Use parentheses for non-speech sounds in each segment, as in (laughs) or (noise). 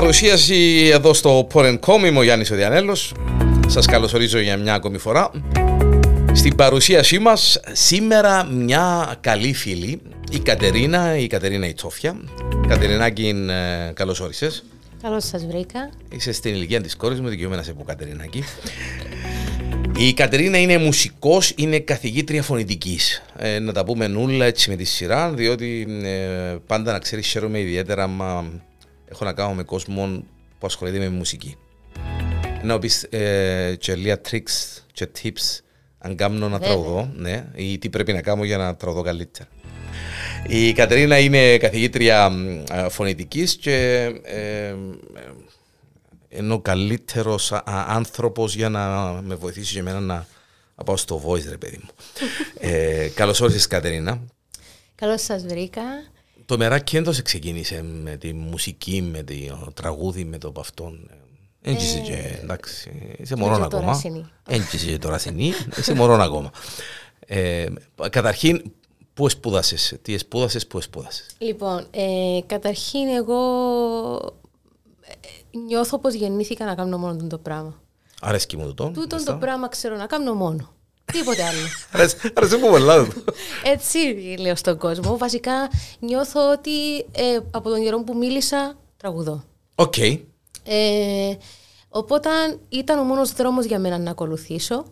παρουσίαση εδώ στο Porn.com. Είμαι ο Γιάννης Οδιανέλος. Σας καλωσορίζω για μια ακόμη φορά. Στην παρουσίασή μας σήμερα μια καλή φίλη, η Κατερίνα, η Κατερίνα Ιτσόφια. Κατερινάκη, ε, καλώς όρισες. Καλώς σας βρήκα. Είσαι στην ηλικία της κόρης μου, δικαιούμενα σε πω Κατερινάκη. Η Κατερίνα είναι μουσικός, είναι καθηγήτρια φωνητικής. Ε, να τα πούμε νουλα έτσι με τη σειρά, διότι ε, πάντα να ξέρεις χαίρομαι ιδιαίτερα μα έχω να κάνω με κόσμο που ασχολείται με μουσική. Να πεις ε, και λίγα tricks και tips αν κάνω να τραγουδώ, ναι, ή τι πρέπει να κάνω για να τραγουδώ καλύτερα. Η Κατερίνα είναι καθηγήτρια φωνητικής και ε, είναι ο καλύτερος άνθρωπος για να με βοηθήσει και εμένα να, πάω στο voice, ρε παιδί μου. ε, Καλώς όρισες, Κατερίνα. Καλώς σας βρήκα. Το μεράκι έντος ξεκίνησε με τη μουσική, με το τραγούδι, με το παυτόν. Έτσι ε, και εντάξει, είσαι μωρό ακόμα. Έτσι και τώρα συνή, είσαι μωρό ακόμα. Ε, καταρχήν, πού σπούδασες, τι σπούδασες, πού σπούδασες. Λοιπόν, ε, καταρχήν εγώ νιώθω πως γεννήθηκα να κάνω μόνο το πράγμα. Αρέσκει μου το Τούτο το πράγμα ξέρω να κάνω μόνο. Τίποτε άλλο. Αρέσει μου πολλά. Έτσι λέω στον κόσμο. Βασικά νιώθω ότι ε, από τον καιρό που μίλησα τραγουδώ. Οκ. Ε, οπότε ήταν ο μόνος δρόμος για μένα να ακολουθήσω.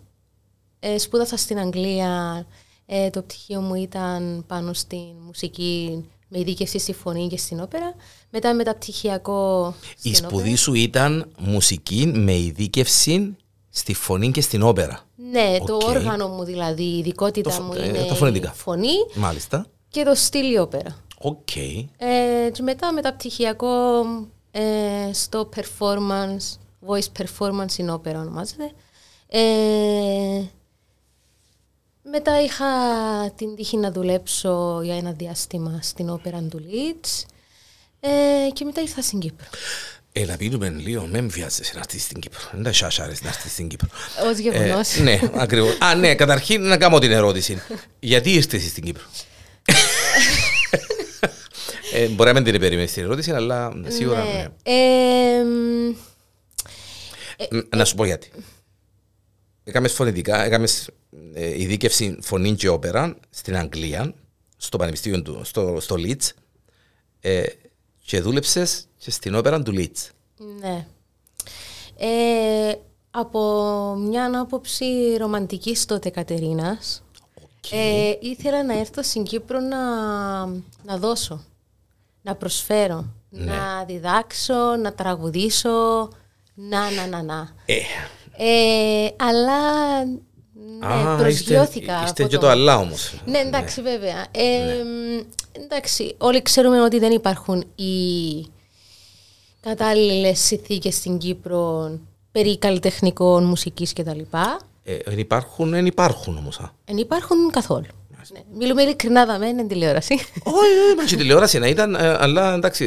Ε, σπούδασα στην Αγγλία. Ε, το πτυχίο μου ήταν πάνω στην μουσική με ειδίκευση στη φωνή και στην όπερα. Μετά μεταπτυχιακό. Η σπουδή σου ήταν μουσική με ειδίκευση στη φωνή και στην όπερα. Ναι, το όργανο μου δηλαδή, η ειδικότητα μου ε, είναι η φωνή Μάλιστα. και το στυλ η όπερα. Οκ. Ε, και μετά μεταπτυχιακό ε, στο performance, voice performance in opera ονομάζεται. Ε, μετά είχα την τύχη να δουλέψω για ένα διάστημα στην όπερα του Leeds ε, και μετά ήρθα στην Κύπρο. Έλα πίνουμε λίγο, με βιάζεσαι να έρθεις στην Κύπρο. Δεν τα άρεσε να έρθεις στην Κύπρο. Ως γεγονός. Ε, ναι, ακριβώς. Α, ναι, καταρχήν να κάνω την ερώτηση. Γιατί ήρθες στην Κύπρο; ε, μπορεί να μην την περίμενες την ερώτηση, αλλά σίγουρα... Ναι. ναι. Ε, να σου πω γιατί. Έκαμες φωνητικά, έκαμες ε, ειδίκευση φωνή και όπερα στην Αγγλία, στο Πανεπιστήμιο του, στο, στο Leeds ε, και δούλεψες και στην όπερα του Leeds. Ναι. Ε, από μια άποψη ρομαντικής τότε Κατερίνας, ε, ήθελα να έρθω στην Κύπρο να, να δώσω, να προσφέρω, ναι. να διδάξω, να τραγουδήσω, να, να, να, να. Ε. Ε, αλλά ναι, προσγειώθηκα. Είστε, είστε και το αλλά όμως. Ναι, εντάξει, ναι. βέβαια. Ε, ναι. Εντάξει, όλοι ξέρουμε ότι δεν υπάρχουν οι κατάλληλες συνθήκες στην Κύπρο περί καλλιτεχνικών, μουσικής κτλ. Ε, εν υπάρχουν, εν υπάρχουν όμως. Εν υπάρχουν καθόλου. Ναι. Μιλούμε ειλικρινά δαμέ, είναι τηλεόραση. Όχι, όχι, τηλεόραση να ήταν, ε, αλλά εντάξει,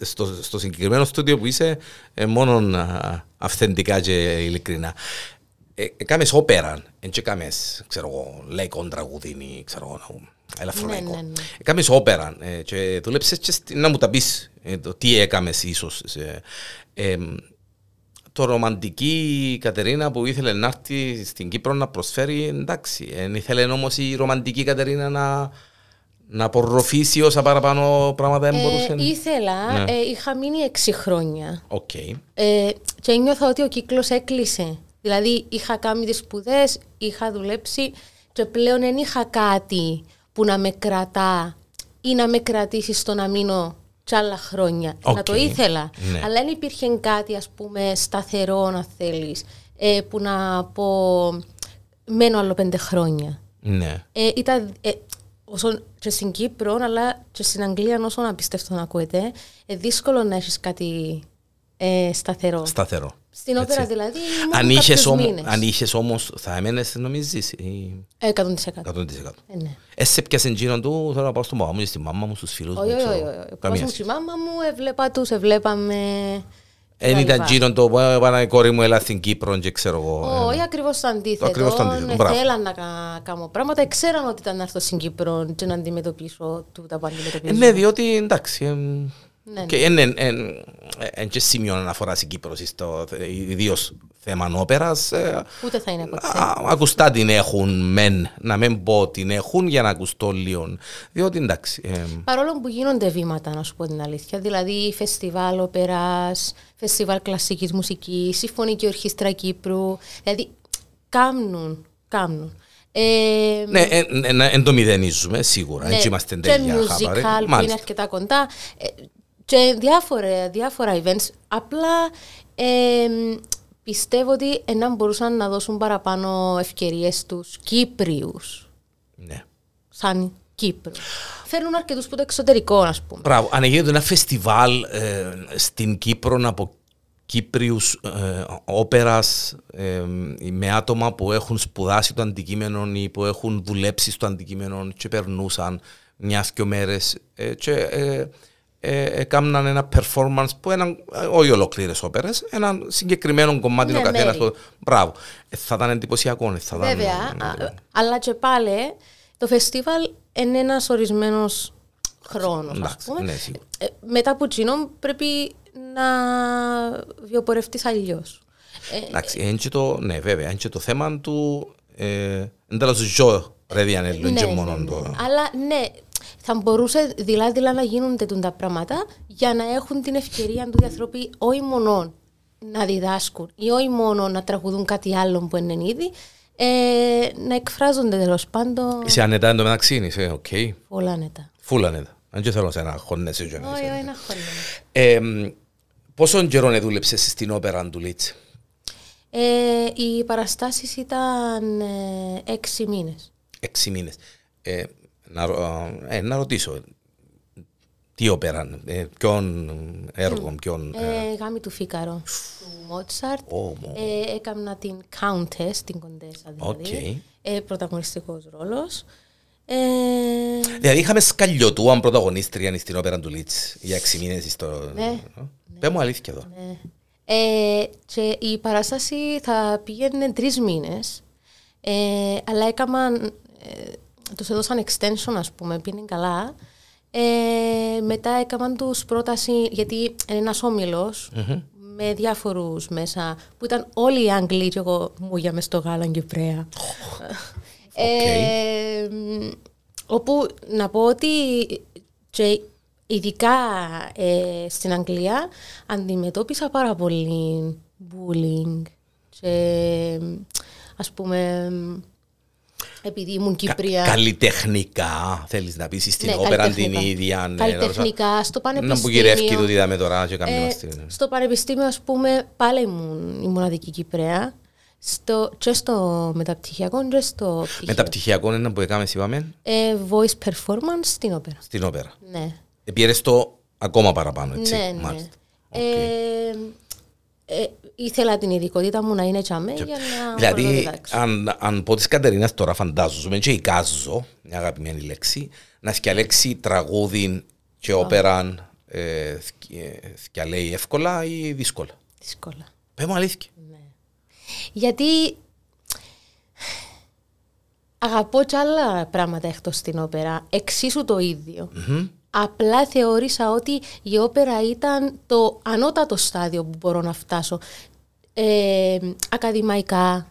ε, στο, στο συγκεκριμένο στούντιο που είσαι, ε, μόνο αυθεντικά και ειλικρινά. Έκαμες όπερα, δεν έκαμες, ξέρω εγώ, λέικον τραγουδίνι, ξέρω εγώ, ελαφρονέικο. Ναι, ναι, ναι. Έκαμες όπερα και δούλεψες και να μου τα πεις τι έκαμες ίσως το ρομαντική Κατερίνα που ήθελε να έρθει στην Κύπρο να προσφέρει, εντάξει. Δεν ήθελε όμως η ρομαντική Κατερίνα να, να απορροφήσει όσα παραπάνω πράγματα δεν μπορούσε. Ε, ήθελα, ναι. ε, είχα μείνει έξι χρόνια. Okay. Ε, και νιώθω ότι ο κύκλος έκλεισε. Δηλαδή είχα κάνει τις σπουδές, είχα δουλέψει και πλέον δεν είχα κάτι που να με κρατά ή να με κρατήσει στο να μείνω κι άλλα χρόνια. Να το ήθελα. Ναι. Αλλά δεν υπήρχε κάτι, ας πούμε, σταθερό, να θέλεις, ε, που να πω μένω άλλο πέντε χρόνια. Ναι. Ε, ήταν, ε, όσο και στην Κύπρο, αλλά και στην Αγγλία, όσο να πιστεύω να ακούετε, ε, δύσκολο να έχεις κάτι ε, σταθερό. Σταθερό. Στην όπερα δηλαδή. Αν είχες όμω, αν είχες όμως, θα έμενες, νομίζεις. Ή... 100%. 100%. Ε, ναι. Εσύ πιάσε εκείνον του, θέλω να πάω στο μαμά μου, στη μάμα μου, στους φίλους μου. Όχι, όχι, όχι. Πάω στη μάμα μου, έβλεπα τους, έβλεπαμε. Δεν ήταν εκείνον το που η κόρη μου έλα στην Κύπρο και ξέρω εγώ. Όχι, ακριβώς το αντίθετο. Ακριβώς το αντίθετο. Θέλαν να κάνω πράγματα. Ξέραν ότι ήταν να έρθω στην Κύπρο και να αντιμετωπίσω τούτα που αντιμετωπίζω. Ναι, διότι εντάξει, Ναι, Και είναι εν και σημείο αναφορά στην Κύπρος, στο ιδίως θέμα όπερας. ε, Ούτε θα είναι ποτέ. α, Ακουστά την έχουν μεν, να μην πω την έχουν για να ακουστώ λίγο. Διότι εντάξει, ε, Παρόλο που γίνονται βήματα, να σου πω την αλήθεια. Δηλαδή, φεστιβάλ οπεράς, φεστιβάλ κλασικής μουσικής, συμφωνική ορχήστρα Κύπρου. Δηλαδή, κάμνουν, κάμνουν. Ε, ναι, δεν το μηδενίζουμε σίγουρα, ναι, έτσι είμαστε και τέλεια musical χάπαρε. που είναι Μάλιστα. αρκετά κοντά ε, και διάφορα, διάφορα events. Απλά ε, πιστεύω ότι να μπορούσαν να δώσουν παραπάνω ευκαιρίες στους Κύπριους Ναι. σαν Κύπρο. Φέρνουν αρκετούς που το εξωτερικό, ας πούμε. Μπράβο. Αν γίνεται ένα φεστιβάλ ε, στην Κύπρο από Κύπριους ε, όπερας ε, με άτομα που έχουν σπουδάσει το αντικείμενο ή που έχουν δουλέψει στο αντικείμενο και περνούσαν μια και μέρες ε, και ε, ε, έκαναν ένα performance που έναν, ε, όχι ολοκλήρες όπερες, ένα συγκεκριμένο κομμάτι Ναι, ο καθένας. μέρη. το- Μπράβο. Ε, θα ήταν εντυπωσιακό. ε, Θα ήταν, Βέβαια, ε, α- αλλά και πάλι το φεστίβαλ είναι ένας ορισμένος χρόνος, ας Εντάξει, πούμε. ναι, σίγουρα. Ε, μετά από εκείνο πρέπει να βιοπορευτείς αλλιώς. Ε, Εντάξει, είναι και το, ναι, βέβαια, είναι και το θέμα του. Ε, δεν τέλος ζω, ρε Διανέλο, είναι και μόνο το. Αλλά ναι, θα μπορούσε δηλαδή να γίνονται τούν τα πράγματα για να έχουν την ευκαιρία του οι άνθρωποι όχι μόνο να διδάσκουν ή όχι μόνο να τραγουδούν κάτι άλλο που είναι ήδη, ε, να εκφράζονται τέλος πάντων Είσαι ανετά εν τω μεταξύ, είσαι οκ. πολλά άνετα. Φούλα ανετά. Αν και θέλω να σε ένα χωνέσαι και να Όχι, είσαι. όχι, ένα χρόνο. Ε, μ, Πόσον καιρό δούλεψες στην όπερα του Λίτς. Ε, οι παραστάσεις ήταν ε, έξι μήνες. Έξι μήνες. Ε, να, ρω- ε, να ρωτήσω, τι όπερα, ε, ποιον έργο, ποιον... ε, Ε, γάμοι του Φίγκαρο, του Μότσαρτ. Ω, μω. Ε, έκανα την Countess, την Κοντέσα δηλαδή. Οκ. Ε, πρωταγωνιστικός ρόλος. Ε, Δηλαδή είχαμε σκαλιωτού πρωταγωνίστρια στην όπερα του Leeds για έξι μήνες στο... Ναι. Πες μου αλήθεια εδώ. ναι. Ε, και η παράσταση θα πήγαινε τρεις μήνες, ε, αλλά έκανα, ε, τους έδωσαν extension ας πούμε, πήγαινε καλά. Ε, μετά έκαναν τους πρόταση, γιατί είναι ένας όμιλος, με διάφορους μέσα, που ήταν όλοι οι Άγγλοι και εγώ μου για μες στο γάλα Κυπρέα. Ε, μ, όπου να πω ότι και ειδικά ε, στην Αγγλία αντιμετώπισα πάρα πολύ bullying και ας πούμε επειδή ήμουν Κύπρια Καλλιτεχνικά, θέλεις να πεις, στην Ναι, όπερα την καλλιτεχνικά. ίδια. ναι, Καλλιτεχνικά, στο Να που πανεπιστήμιο. γυρεύει το είδαμε τώρα και Ε, κάνουμε μας την... στο πανεπιστήμιο, ας πούμε, πάλι ήμουν η μοναδική Κυπρέα. Στο, και στο μεταπτυχιακό και στο πτυχίο. Μεταπτυχιακό είναι που έκαμε, είπαμε, Ε, voice performance στην όπερα. στην όπερα. Ναι. Επήρες το ακόμα παραπάνω, έτσι. ναι, ναι. Μάλιστα. Ε, ε, ήθελα την ειδικότητα μου να είναι τσαμέ για να μπορώ να Δηλαδή, διδάξω. αν, αν πω της Κατερίνας τώρα φαντάζομαι και εικάζω, μια αγαπημένη λέξη, να σκιαλέξει τραγούδι και όπεραν ε, θκ- ε, θκιαλέει εύκολα ή δύσκολα; Δύσκολα. Πες μου αλήθεια. Γιατί αγαπώ κι άλλα πράγματα εκτός στην όπερα. Εξίσου το ίδιο. Απλά θεώρησα ότι η όπερα ήταν το ανώτατο στάδιο που μπορώ να φτάσω. Ε, ακαδημαϊκά,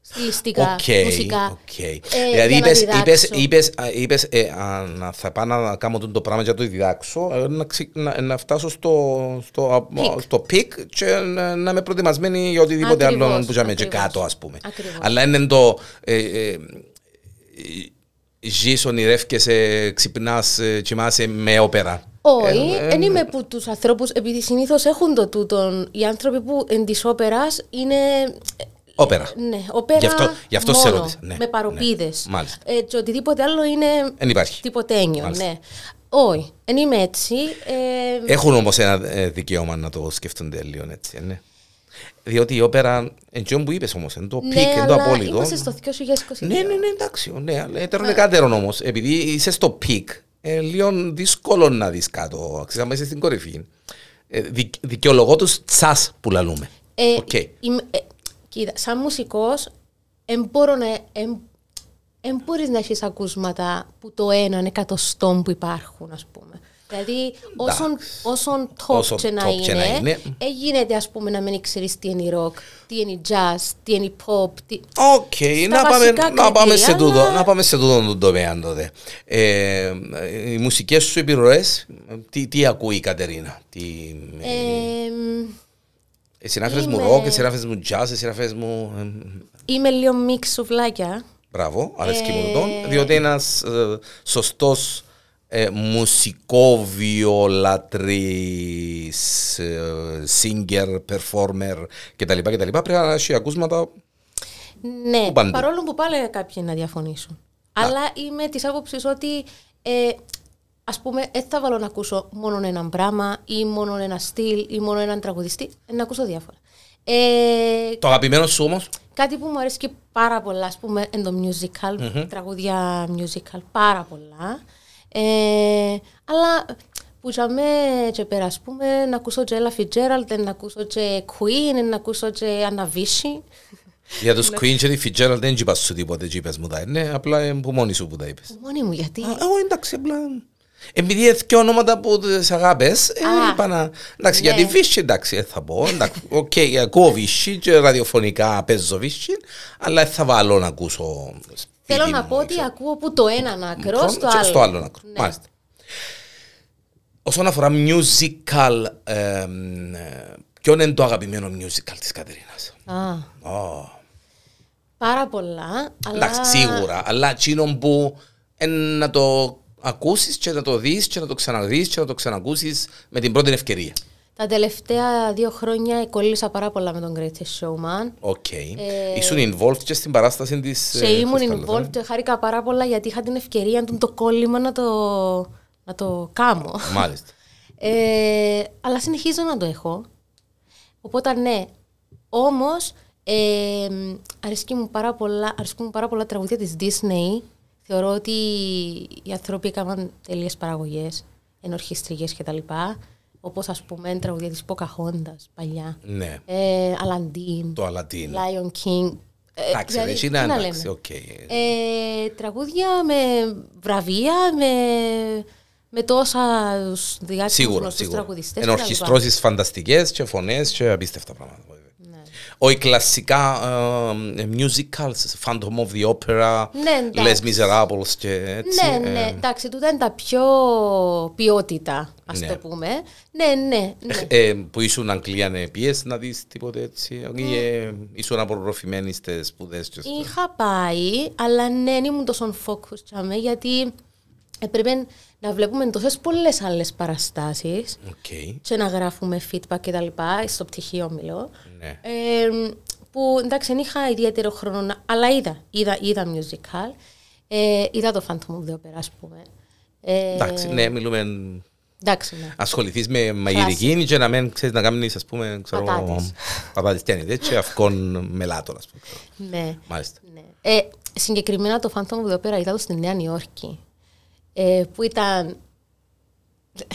στιλιστικά, Οκ, μουσικά. οκ. Ε, Δηλαδή για να είπες, διδάξω. είπες, είπες, α, είπες ε, α, να θα πάω να κάνω το πράγμα για να το διδάξω, ε, να, ξε- να, να φτάσω στο, στο, α, Peak. στο peak και να, να είμαι προετοιμασμένη για οτιδήποτε Ακριβώς, άλλο που είχαμε και ακριβώς. κάτω ας πούμε. Ακριβώς. Αλλά είναι το... Ε, ε, Ζεις, ονειρεύκεσαι, ξυπνάς, ε, κοιμάσαι με όπερα. Όχι, Ε, δεν είμαι από τους ανθρώπους, επειδή συνήθως έχουν το τούτον. Οι άνθρωποι που εν της όπερας είναι. Όπερα. Ναι, όπερα. Γι' αυτό- γι' αυτό σε μόνο, ρώτησα, ναι, με παρωπίδες. ναι, μάλιστα. Ε, και οτιδήποτε άλλο είναι. Δεν υπάρχει. Τυποτένιο, Μάλιστα. ναι. Όχι, δεν είμαι έτσι. Ε, Έχουν όμως ένα ε, δικαίωμα να το σκεφτούνται λίγο έτσι, ε, ναι. Διότι η όπερα, εντζόν που είπες όμως, είναι το peak, ναι, είναι το αλλά απόλυτο. είμαστε στο 2022. Ναι, ναι, ναι, εντάξει, ναι, αλλά έτερον κάτερον όμως. Επειδή είσαι στο peak, ε, λίγο δύσκολο να δεις κάτω. Ξέρεις, άμα είσαι στην κορυφή. Ε, δι, δικαιολογώ τους τσα που λαλούμε. Ε, Οκ. είμαι- ε, κοίτα, σαν μουσικός, δεν μπορώ να... Εν, εν μπορείς να έχεις ακούσματα που το έναν εκατοστό που υπάρχουν, ας πούμε. Δηλαδή, όσον, Εντάξει. όσον top Όσο και να top και να είναι, είναι. ε, γίνεται ας πούμε να μην ξέρεις τι είναι rock, τι είναι jazz, τι είναι pop, τι... Οκ, να, πάμε, βασικά να, πάμε σε κριτήρια, τούτο, αλλά- να πάμε σε τούτο τον τομέα τότε. Ε, οι μουσικές σου επιρροές, τι, τι ακούει η Κατερίνα; Τι, Ε, μ, εσύ να φέρεις μου είμαι- rock, εσύ να φέρεις μου jazz, εσύ να φέρεις μου... ε, είμαι λίγο μίξ σουβλάκια. Μπράβο, αρέσκει μου Ε, τον, διότι είναι ένας ε, σωστός ε, μουσικόβιολατρής, ε, singer, performer κτλ. κτλ. Πρέπει να έχει ακούσματα Ναι, Που παντού. παρόλο που πάλι κάποιοι να διαφωνήσουν. Αλλά είμαι της άποψης ότι ε, ας πούμε, δεν θα βάλω να ακούσω μόνο έναν πράγμα ή μόνο ένα στυλ ή μόνο έναν τραγουδιστή. Ε, να ακούσω διάφορα. Ε, Το αγαπημένο σου όμως, Κάτι που μου αρέσει και πάρα πολλά, ας πούμε, είναι το musical, τραγούδια musical, πάρα πολλά. Ε, αλλά που για με και πέρα, ας πούμε, να ακούσω και Ella Fitzgerald, να ακούσω και Queen, να ακούσω και Anna Vichy. για τους Queen και τη Fitzgerald δεν είπα σου τίποτε, και είπες μου τα είναι, απλά ε, που μόνη σου που τα είπες. Μόνη μου, γιατί... Α, Εγώ εντάξει, απλά... Επειδή είναι και ονόματα που τις αγάπες, ε, Α, είπα να... Εντάξει, ναι. για τη Βίσση, εντάξει, δεν θα πω. Εντάξει, οκ, ακούω Βίσση και ραδιοφωνικά παίζω Βίσση, αλλά δεν θα βάλω να ακούσω σπίτι Θέλω να μου, πω ότι ξέρω. ακούω από το έναν άκρο Μικρό στο και άλλο. στο άλλο άκρο. Ναι. Μάλιστα. Όσον αφορά musical, ε, ποιο είναι το αγαπημένο musical της Κατερίνας; Α, Ω, πάρα πολλά, αλλά... Εντάξει, σίγουρα, αλλά εκείνο που ε, να το ακούσεις και να το δεις και να το ξαναδείς και να το ξανακούσεις με την πρώτη ευκαιρία. Τα τελευταία δύο χρόνια κολλήσα πάρα πολλά με τον Greatest Showman. OK. Ήσουν involved και στην παράσταση της... Ε, Και ε, ήμουν φεστιβάλ, ε. involved και χάρηκα πάρα πολλά γιατί είχα την ευκαιρία του το κόλλημα να το, να το κάμω. Μάλιστα. Ε, αλλά συνεχίζω να το έχω. Οπότε ναι. Όμως, ε, αρέσκει μου πάρα πολλά, αρέσκουν μου πάρα πολλά τραγούδια της Disney. Θεωρώ ότι οι άνθρωποι έκαναν τέλειες παραγωγές, ενορχιστρικές κτλ. Όπως ας πούμε τραγούδια της Pocahontas παλιά. Ναι. Ε, Aladdin, Το Aladdin. Lion King. Ε, Εντάξει, δηλαδή, εσύ τι είναι να εντάξει, λέμε. οκ. Ε, τραγούδια με βραβεία, με, με τόσα διάσημους Σίγουρα, γνωστούς σίγουρα. τραγουδιστές. κτλ. Ενορχιστρώσεις φανταστικές και φωνές και απίστευτα πράγματα. Ναι. Όχι κλασικά ε, musicals, Phantom of the Opera, Ναι, Les εντάξει. Miserables και έτσι. Ναι, ναι, ε, εντάξει, τούτα είναι τα πιο ποιότητα, ας Ναι. το πούμε. Ναι, ναι, ναι. Ε, που ήσουν Αγγλία ναι, πήες να δεις τίποτε έτσι ή ε, ήσουν απορροφημένη στις σπουδές και στο... Είχα πάει, αλλά ναι, δεν ήμουν τόσο focus τζιαμέ, γιατί έπρεπε να βλέπουμε τόσες πολλές άλλες παραστάσεις Οκ, και να γράφουμε feedback και τα λοιπά, στο πτυχίο μιλώ. ναι. Ε, που εντάξει, δεν είχα ιδιαίτερο χρόνο, να- αλλά είδα, είδα, είδα musical. Ε, είδα το Phantom of the Opera, ας πούμε. Ε, Εντάξει, ναι, μιλούμε εντάξει, ναι. ασχοληθείς με μαγειρική και να μην ξέρεις να κάνεις ας πούμε ξέρω, Πατάτες. πατάτες τι είναι έτσι, αυκόν μελάτων ας πούμε. ναι. Μάλιστα. Ναι. Ε, συγκεκριμένα το Phantom of the Opera είδα το στη Νέα Νιόρκη. Ε, που ήταν. (laughs)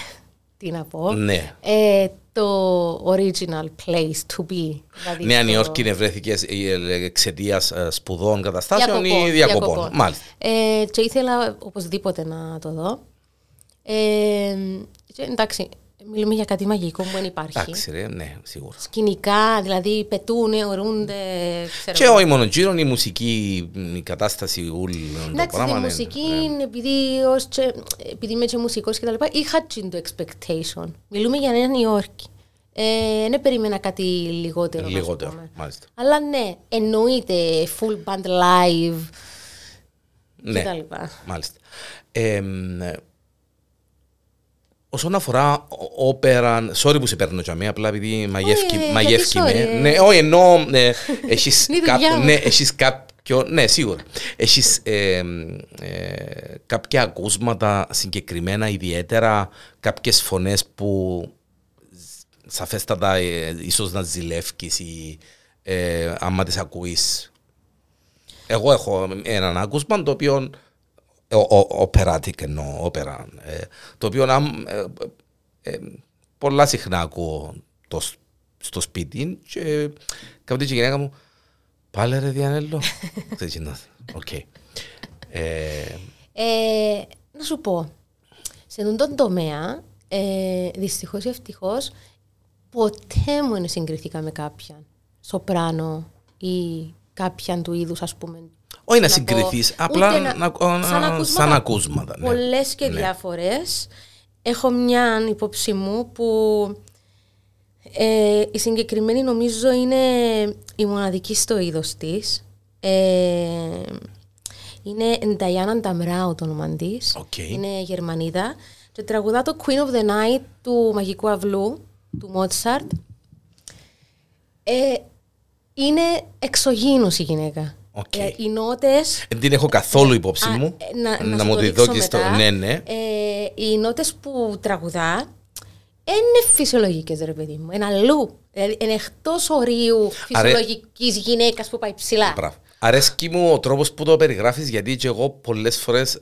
Τι να πω. Ναι. Ε, το original place to be. Δηλαδή Νέα το- Νιόρκη νευρέθηκε εξαιτίας σπουδών καταστάσεων ή Διακοπών, διακοπών. διακοπών. Μάλιστα. Ε, και ήθελα οπωσδήποτε να το δω. Ε, και εντάξει, μιλούμε για κάτι μαγικό που δεν υπάρχει. Εντάξει, ρε, ναι, σίγουρα. Σκηνικά, δηλαδή πετούν, ορούνται. Ξέρω Και εγώ. όχι μόνο γύρω, η μουσική, η κατάσταση, όλο το Εντάξει, πράγμα. τη ναι, μουσική, ναι. επειδή, ως και, επειδή είμαι και μουσικός και τα λοιπά, είχα τσιν το expectation. Μιλούμε για Νέα Νιόρκη. Ε, δεν περίμενα κάτι λιγότερο. να σου Λιγότερο, πούμε. μάλιστα. Αλλά ναι, εννοείται full band live Ναι, και τα λοιπά. μάλιστα. Ε, μ, ε, όσον αφορά ο- όπερα, sorry που σε παίρνω για μένα, απλά επειδή μαγεύκει, ε, μαγεύκει γιατί με. sorry, ε; Ναι, όχι, ενώ ε, (laughs) έχεις, Είναι η κά- δουλειά μου. ναι, έχεις κάποιο, ναι, σίγουρα. Έχεις ε, ε, κάποια ακούσματα συγκεκριμένα, ιδιαίτερα κάποιες φωνές που σαφέστατα ε, ίσως να ζηλέφκεις ή ε, άμα τις ακούεις. Εγώ έχω έναν άκουσμα το οποίο operatic εννοώ, όπερα, ε, το οποίο αν, ε, ε, πολλά συχνά ακούω το, σ- στο σπίτι και κάποτε και η γυναίκα μου πάλι ρε Διανέλλο. (laughs) Ξέρεις, είναι, Οκ. Ε, Ε, να σου πω, σε αυτόν τον τομέα, ε, δυστυχώς ή ευτυχώς, ποτέ μου δεν συγκριθήκα με κάποιον σοπράνο ή κάποιαν του είδους, ας πούμε, Όχι να πω, συγκριθείς, ούτε απλά να- να, σαν να, ακούσματα. σαν ακούσματα. Ναι. πολλές και διάφορες. Έχω μια υπόψη μου που ε, η συγκεκριμένη νομίζω είναι η μοναδική στο είδος της. Ε, είναι Ντιάνα Νταμράου το όνομα της. Οκ. Είναι Γερμανίδα. Και τραγουδά το Queen of the Night του Μαγικού Αυλού, του Μότσαρτ. Ε, είναι εξωγήινος η γυναίκα. Οκ. Ε, οι νότες Δεν την έχω καθόλου υπόψη Α, μου. ε, να, να, να σου μου το τη δείξω δω και στο. μετά. Ναι, ναι. Ε, οι νότες που τραγουδά είναι φυσιολογικές ρε παιδί μου. Είναι αλλού. Δηλαδή είναι εκτός ορίου Άρα- φυσιολογικής γυναίκας που πάει ψηλά. Μπράβο. Αρέσκει μου ο τρόπος που το περιγράφεις, γιατί και εγώ πολλές φορές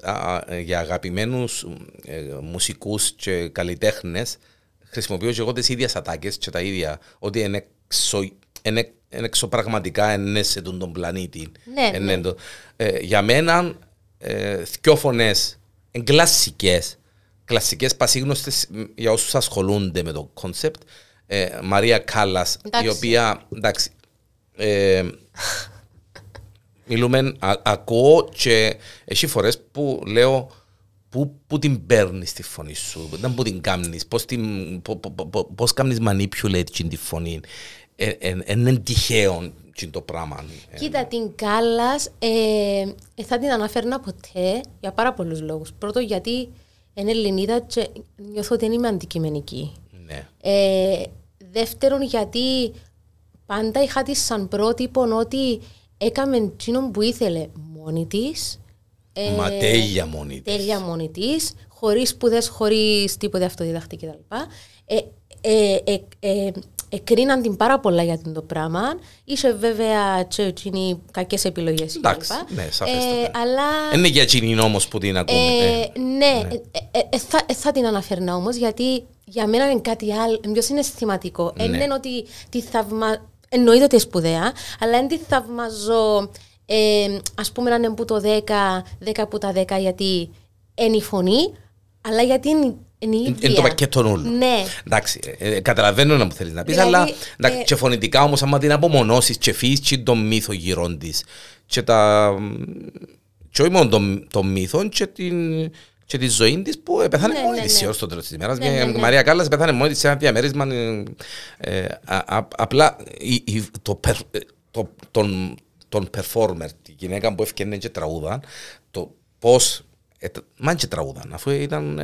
για αγαπημένους ε, μουσικούς και καλλιτέχνες χρησιμοποιώ και εγώ τις ίδιες ατάκες και τα ίδια. Ότι είναι, εξω, είναι, είναι εξωπραγματικά είναι σε τον, τον πλανήτη. Ναι, Ε, ναι. το- ε, για μένα, ε, δυο φωνές κλασικές. Κλασικές πασίγνωστες για όσους ασχολούνται με το concept. Ε, Μαρία Κάλλας, η Εντάξει. οποία. Εντάξει. Ε, Μιλούμε, α, ακούω και έχει φορές που λέω πού, πού την παίρνεις τη φωνή σου, δεν πού την κάνεις, πώς, την, πο- πο- πο- πο- πώς κάνεις manipulate την τη φωνή. Ε, ε, ε, είναι τυχαίο τι το πράγμα. Ε, Κοίτα, την Κάλλας ε, ε, θα την αναφέρνα ποτέ για πάρα πολλούς λόγους. Πρώτον, γιατί είναι Ελληνίδα και νιώθω ότι δεν είμαι αντικειμενική. ναι. Ε, δεύτερον, γιατί πάντα είχα τη σαν πρότυπο ότι έκαμε εκείνο που ήθελε μόνη της. Μα τέλεια μόνη της. Τέλεια μόνη της, χωρίς σπουδές, χωρίς τίποτε αυτοδιδακτική κτλ. Ε, ε, ε, ε, εκρίναν την πάρα πολλά για το πράγμα. Είσαι βέβαια και εκείνοι κακές επιλογές Εντάξει, κλπ. ναι, σαφέστατα. αλλά Είναι για εκείνη όμως που την ακούμε. ε, ε. ναι, ε, ε, ε, θα, ε, θα την αναφέρνα όμως γιατί για μένα είναι κάτι άλλο, πιο συναισθηματικό. Ναι. Δεν είναι ότι τη θαυμα... Εννοείται ότι είναι σπουδαία, αλλά δεν τη θαυμαζώ, ε, ας πούμε, να είναι που το 10, 10 που τα 10, γιατί είναι η φωνή, αλλά γιατί είναι, είναι η ίδια. Είναι το πακέτο όλο. Ναι. Εντάξει, ε, ε, καταλαβαίνω να μου θέλεις να πεις, Δηλαδή, αλλά εντάξει, ε, και φωνητικά όμως, άμα την απομονώσεις και φύγεις και τον μύθο γύρω της. Και τα. Και όχι μόνο τον, τον μύθο, και, την, και τη ζωή της που ε, πέθανε Ναι, μόνη ναι, της ναι. ω το τέλος της ημέρας. Ναι, ναι, ναι. Η Μαρία Κάλλας πέθανε μόνη της σε ένα διαμέρισμα. ε, ε, α- α- απλά η- η- το, περ- ε, το, τον, τον performer, τη γυναίκα που έφτιανε και τραγούδαν, το πώς. Ε, τ- Μαν και τραγούδαν, αφού ήταν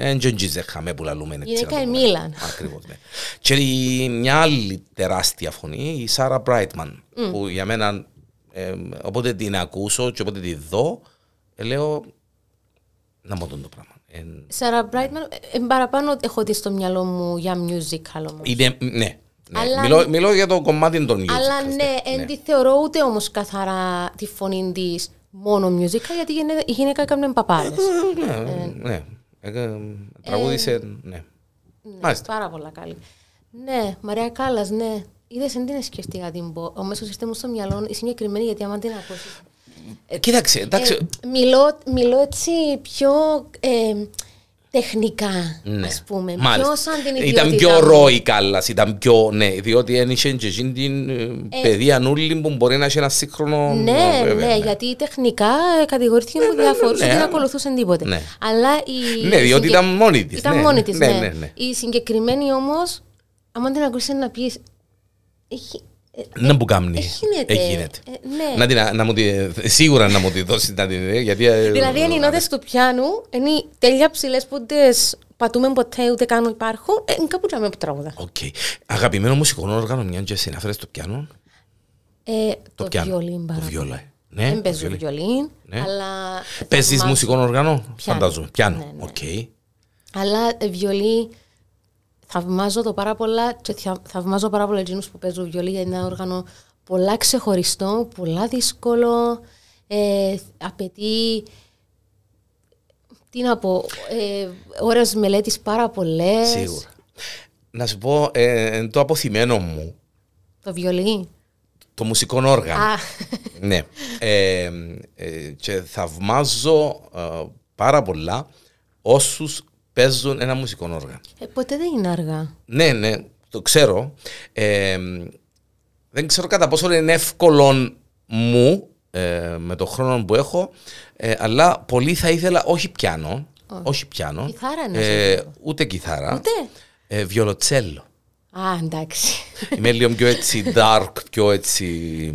εντζεντζίζε χαμέ που λαλούμε. έτσι Γυναίκα να το η πούμε. Μίλαν. Ακριβώς, ναι. Και η- μια άλλη τεράστια φωνή, η Σάρα Μπράιτμαν, που για μένα, ε, όποτε την ακούσω και όποτε τη δω, ε, λέω, να μου τον το πράγμα. Ε, Σάρα Μπράιτμαν, ε, παραπάνω έχω δει στο μυαλό μου για musical όμως. είναι, ναι, ναι. Αλλά- Μιλώ, μιλώ για το κομμάτι των musicals. Αλλά ναι, δεν τη θεωρώ ούτε όμως καθαρά τη φωνή της μόνο musical, γιατί η γυναίκα- η γυναίκα έκανε παπάδες. Ναι, ναι. Ε, Τραγούδισε, ναι. Μάλιστα. Πάρα πολλά καλή. Ναι, Μαρία Κάλλας, ναι. Είδες, δεν την σκεφτεί να την πω. Ο μέσος ήρθε μου στο μυαλό η συγκεκριμένη, γιατί άμα την ακούσεις. Κοίταξε, εντάξει, μιλώ, μιλώ έτσι πιο ε, τεχνικά, Ναι. ας πούμε. Μάλιστα. Πιο σαν την Ήταν ιδιότητά πιο μου. ρόη κάλλας, ήταν πιο, ναι, διότι ένιξε και εκείνη την ε, παιδεία νουλή που μπορεί να έχει ένα σύγχρονο... Ναι, ε, βέβαια, ναι, γιατί τεχνικά ε, κατηγορήθηκε από διάφορου, ναι. δεν ακολουθούσαν τίποτε. Ναι. Αλλά η. Ναι, διότι συγκε- ήταν μόνη της, Ήταν ναι. μόνη της, Ναι, ναι, ναι, ναι. Η συγκεκριμένη όμως, άμα την ακούσεις να πεις. Έχει. Ε, Να που κάμνει. Ε, γίνεται. Ε, γίνεται. Ε, ναι. Να την, να μου τη, σίγουρα να μου τη δώσει να την δει, γιατί... ε, Δηλαδή, είναι οι νότε του πιάνου, είναι οι τέλεια ψηλές που δεν πατούμε ποτέ ούτε καν υπάρχουν. Ε, είναι κάπου τζάμε που τραγουδά. Οκ. Αγαπημένο μουσικό όργανο, μια και συνάφερε το πιάνο; Ε, το πιάνο. βιολίν Το πάρα βιόλα. πολύ. ε. Ναι, Δεν το παίζω βιολί. βιολίν, Ναι. αλλά. Παίζεις θαυμάζω. μουσικό όργανο, Πιάνο. φαντάζομαι. Πιάνο, Ναι, ναι. οκ. Αλλά ε, βιολί θαυμάζω το πάρα πολλά και θα- θαυμάζω πάρα πολλά εκείνους που παίζουν βιολί γιατί είναι ένα όργανο πολλά ξεχωριστό, πολλά δύσκολο, ε, απαιτεί τι να πω, ε, ώρες μελέτης πάρα πολλές. Σίγουρα. Να σου πω, ε, το αποθυμένο μου, Το βιολί. το μουσικό όργανο. Α, Ναι. Ε, ε, και θαυμάζω ε, πάρα πολλά όσους παίζουν ένα μουσικό όργανο. Ε, ποτέ δεν είναι αργά. Ναι, ναι, το ξέρω. Ε, δεν ξέρω κατά πόσο είναι εύκολο μου ε, με το χρόνο που έχω, ε, αλλά πολύ θα ήθελα όχι πιάνο, όχι πιάνο, Κιθάρα είναι ε, σίγουρο. ούτε κιθάρα, Ούτε; ε, βιολοτσέλο. Α, εντάξει. Είμαι λίγο πιο έτσι dark, πιο έτσι,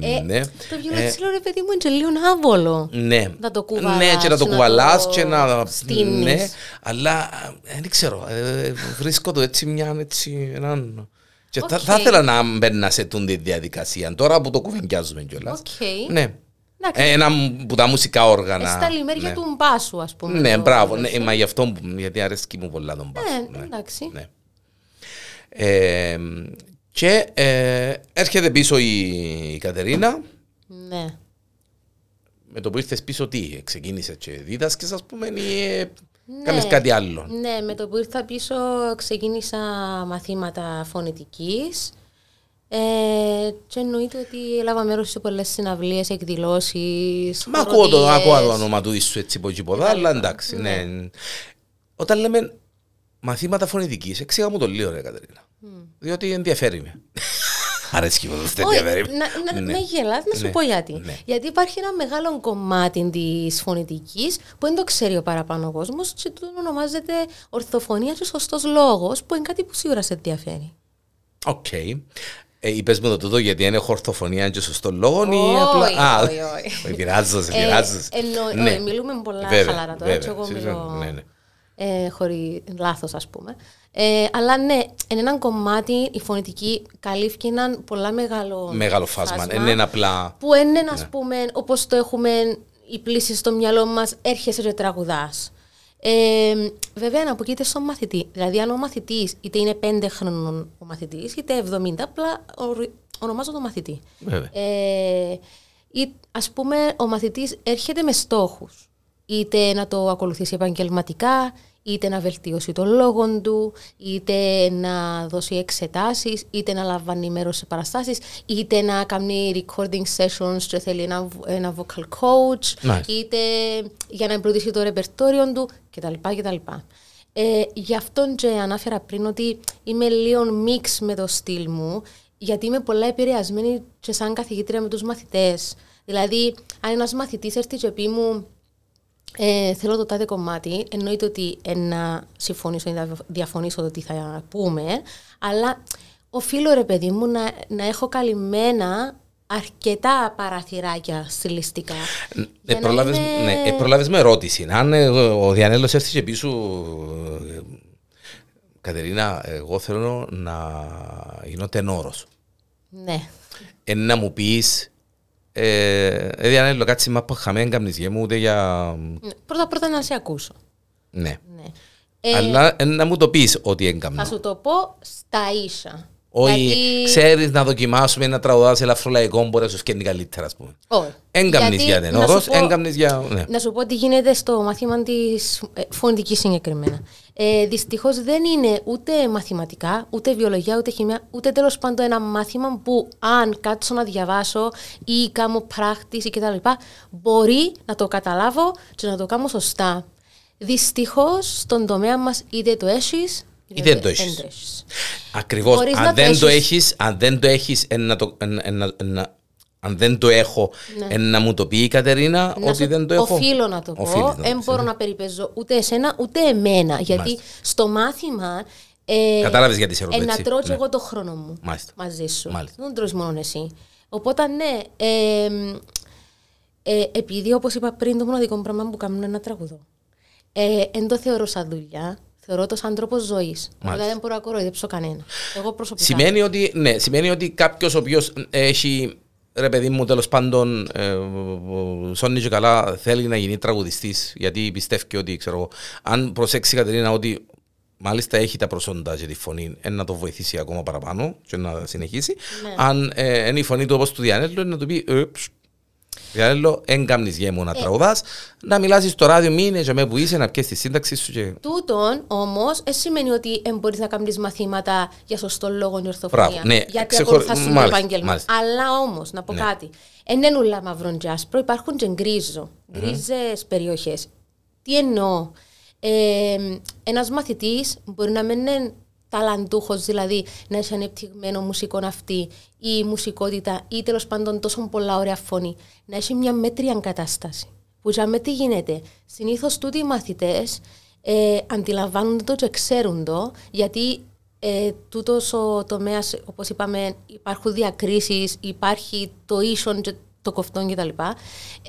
Ε, ναι. Το βιολοτσέλο, ρε παιδί μου, είναι και λίγο άβολο. Ναι. Να το κουβαλάς, Ναι, και να το να κουβαλάς το και να. στείνεις. Ναι, αλλά ε, δεν ξέρω. ε, βρίσκω το έτσι μια έτσι. Έναν... Και θα, Οκ. θα ήθελα να μπαίνα σε τούν τη διαδικασία τώρα που το κουβεντιάζουμε κιόλας. Οκ. Ναι. Εντάξει. Ε, Ένα που τα μουσικά όργανα. Ε, Στα λιμέρια ναι. του μπάσου, ας πούμε. Ναι, το μπράβο. Ναι, βιολοτσέλο. μα γι' αυτό που- γιατί αρέσκει μου πολλά τον μπάσο. Ναι, εντάξει. Ναι. Ε, και ε, έρχεται πίσω η, η Κατερίνα. Ναι. Με το που ήρθες πίσω τι, ξεκίνησε και δίδασκες ας πούμε ή ε, Ναι. κάνεις κάτι άλλο; Ναι, με το που ήρθα πίσω ξεκίνησα μαθήματα φωνητικής ε, και εννοείται ότι έλαβα μέρος σε πολλές συναυλίες, εκδηλώσεις, Μα ακούω το, χοροδίες. ακούω το όνομα του ίσου έτσι από εκεί ποδά, αλλά εντάξει, ναι. Όταν λέμε μαθήματα φωνητικής, εξήγα μου το λίγο ρε Κατερίνα. Διότι ενδιαφέρει με. (laughs) Αρέσκει μου το Όχι, ενδιαφέρει. να, να, Ναι. με γελάς, να σου Ναι, πω γιατί. ναι. Γιατί υπάρχει ένα μεγάλο κομμάτι της φωνητικής που δεν το ξέρει ο παραπάνω κόσμος και το ονομάζεται ορθοφωνία και σωστός λόγος που είναι κάτι που σίγουρα σε ενδιαφέρει. Οκ. Ε, είπες μου το τούτο γιατί είναι ορθοφωνία και σωστός λόγος ή Όχι, απλά... Α, όχι, όχι. όχι, πειράζω, σε Ε, πειράζω. εννοώ- Ναι. όχι, μιλούμε πολλά Βέβαια, χαλαρά τώρα, έτσι βέβαια, εγώ σίγουρα, μιλώ ναι, ναι. Ε, χωρί λάθος ας πούμε. Ε, αλλά ναι, είναι έναν κομμάτι η φωνητική καλύφθηκε έναν πολλά μεγάλο, Μεγάλο φάσμα. Δεν είναι απλά... που είναι, ας πούμε, όπως το έχουμε οι πλήσεις στο μυαλό μας, έρχεσαι και τραγουδάς. Ε, βέβαια, να αποκείται στον μαθητή. Δηλαδή, αν ο μαθητής είτε είναι πέντε χρονών ο μαθητής, είτε 70, απλά ορι- ονομάζω το μαθητή. Βέβαια. Ε, ή, ας πούμε, ο μαθητής έρχεται με στόχους. Είτε να το ακολουθήσει επαγγελματικά, είτε να βελτιώσει τον λόγο του, είτε να δώσει εξετάσεις, είτε να λαμβάνει μέρος σε παραστάσεις, είτε να κάνει recording sessions και θέλει ένα, ένα vocal coach, Nice. είτε για να εμπλουτίσει το ρεπερτόριο του κτλ. κτλ. Ε, γι' αυτόν και ανάφερα πριν ότι είμαι λίγο μίξ με το στυλ μου, γιατί είμαι πολλά επηρεασμένη και σαν καθηγήτρια με τους μαθητές. Δηλαδή, αν ένας μαθητής έρθει και πει μου ε, θέλω το τάδε κομμάτι, εννοείται ότι ε, να συμφωνήσω ή να διαφωνήσω το τι θα πούμε, αλλά οφείλω ρε παιδί μου να, να έχω καλυμμένα αρκετά παραθυράκια στιλιστικά. Ε, για να προλάβες, είμαι- ναι, ε, προλάβες με ερώτηση. Αν ε, ο Διανέλος έρθει και πίσω, ε, Κατερίνα, εγώ θέλω να γίνω τενόρος. Ναι. Ε, να μου πεις, ε, ε, Διανέλο, κάτσε μα που χαμέν καμνής μου ούτε για... Ναι. Πρώτα πρώτα να σε ακούσω. Ναι. Ναι. Ε, Αλλά ε, να μου το πεις ότι έγκαμνω. θα σου το πω στα ίσα. Όχι, Γιατί- ξέρεις να δοκιμάσουμε να τραγουδάς ελαφρολαϊκό, μπορεί να σου σκένει καλύτερα, ας πούμε. Όχι. Έγκαμνης Γιατί, για να τενόρος, σου πω- έγκαμνης για... Ναι. Να σου πω τι γίνεται στο μάθημα της φωνητικής συγκεκριμένα. Ε, Δυστυχώς δεν είναι ούτε μαθηματικά, ούτε βιολογία, ούτε χημία, ούτε τέλος πάντων ένα μάθημα που αν κάτσω να διαβάσω ή κάνω πράκτηση κτλ. μπορεί να το καταλάβω και να το κάνω σωστά. Δυστυχώς στον τομέα μας είτε το έχεις Ή δεν το έχεις. Δεν έχεις. Ακριβώς. Μπορείς Αν να το δεν το έχεις- έχεις, αν δεν το έχεις, εν να το- εν- εν- εν- εν- αν δεν το έχω, εν να μου το πει η Κατερίνα Ναι. Να ότι σου- δεν το έχω. Οφείλω να το Οφείλεις πω. να το Δεν πεις, μπορώ ναι. να περιπέζω ούτε εσένα ούτε εμένα. Γιατί Μάλιστα. στο μάθημα. Ε, Κατάλαβες γιατί σε ρωτώ, ε, να έτσι. τρώω και Ναι. εγώ το χρόνο μου Μάλιστα. μαζί σου. Μάλιστα. Δεν τρως μόνο εσύ. Οπότε ναι, ε, ε, επειδή όπως είπα πριν το μοναδικό πράγμα που κάνω είναι να τραγουδώ. Ε, εν το θεωρώ σαν δουλειά, θεωρώ το σαν τρόπο ζωής. Δηλαδή δεν μπορώ να κοροϊδέψω κανένα. Εγώ προσωπικά. Σημαίνει ότι, ναι, σημαίνει ότι κάποιος ο οποίος έχει ρε παιδί μου τέλος πάντων ε, σώνει και καλά θέλει να γίνει τραγουδιστής γιατί πιστεύει ότι ξέρω εγώ, αν προσέξει η Κατερίνα ότι μάλιστα έχει τα προσόντα και τη φωνή ε, να το βοηθήσει ακόμα παραπάνω και να συνεχίσει Ναι. αν ε, είναι η φωνή του όπως του Διανέλου είναι να του πει «Ε, ψ, Διανέλο εν κάμνεις γέμου Ε. να τραγουδάς να μιλάς στο ράδιο μήνε για μέ που είσαι να πιέσεις τη σύνταξη σου και Τούτον όμως, δεν σημαίνει ότι δεν μπορείς να κάνει μαθήματα για σωστό λόγο η ορθοφωνία. Μπράβο, ναι, γιατί ξεχωρι- ακολουθάς το μάλιστα, επάγγελμα. μάλιστα. Αλλά όμως, να πω Ναι. κάτι. Εν είναι ούλα μαύρο και άσπρο, υπάρχουν και γκρίζο. Γκρίζες περιοχές. Τι εννοώ; Ε, ένας μαθητής μπορεί να μην είναι ταλαντούχος, δηλαδή να έχει ανεπτυγμένο μουσικό αυτή ή μουσικότητα ή τέλος πάντων τόσο πολλά ωραία φωνή, να έχει μια μέτρια κατάσταση. Που για με τι γίνεται. Συνήθως τούτοι οι μαθητές ε, αντιλαμβάνονται το και ξέρουν το, γιατί ε, τούτος ο τομέας, όπως είπαμε, υπάρχουν διακρίσεις, υπάρχει το ίσον και το κοφτόν κτλ.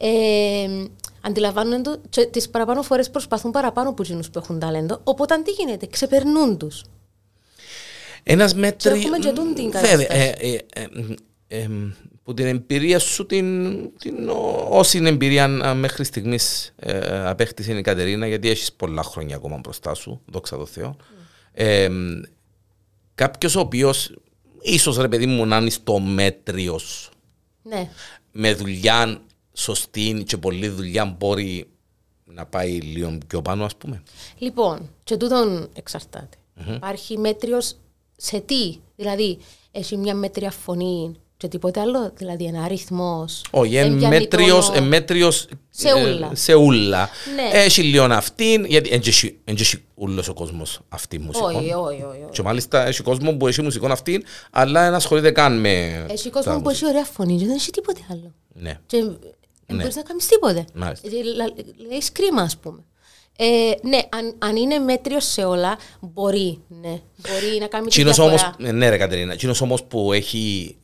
Ε, αντιλαμβάνονται το και τις παραπάνω φορές προσπαθούν παραπάνω από εκείνου που έχουν ταλέντο. Οπότε τι γίνεται, ξεπερνούν τους. Ένας μέτρη. Και έχουμε και τούν την Βέβαια, κατάσταση. ε, ε, ε, ε, ε, που την εμπειρία σου, την, την, ό- όση εμπειρία α, μέχρι στιγμής ε, απέκτησε η Κατερίνα, γιατί έχεις πολλά χρόνια ακόμα μπροστά σου, δόξα τω Θεώ. Ε, Κάποιος ο οποίος, ίσως ρε παιδί μου, να είναι στο μέτριος, Ναι. με δουλειά σωστή και πολλή δουλειά, μπορεί να πάει λίγο πιο πάνω, ας πούμε. Λοιπόν, και τούτον εξαρτάται. Υπάρχει μέτριος σε τι, δηλαδή έχει μια μέτρια φωνή και τίποτε άλλο, δηλαδή ένα αριθμός. Όχι, εν μέτριος, εν μέτριος Σε ε, ούλα. σε ούλα. Ναι. Έχει λίγο αυτήν, γιατί εν έχει- εν έχει ούλος ο κόσμος αυτή μουσικό. Όχι, όχι, όχι. όχι. Και μάλιστα έχει κόσμο που έχει μουσικό αυτήν, αλλά δεν ασχολείται καν με... Έχει τα κόσμο που μουσικά. έχει ωραία φωνή και δεν έχει τίποτε άλλο. Ναι. Και δεν μπορείς να κάνεις τίποτε. Μάλιστα. Λέει κρίμα, ας πούμε. Ε, ναι, αν, αν είναι μέτριος σε όλα, μπορεί. Ναι, μπορεί να κάνει τη Τσίνος διαφορά. όμως, ε, ναι ρε Κατερίνα, τσίνος όμως που έχει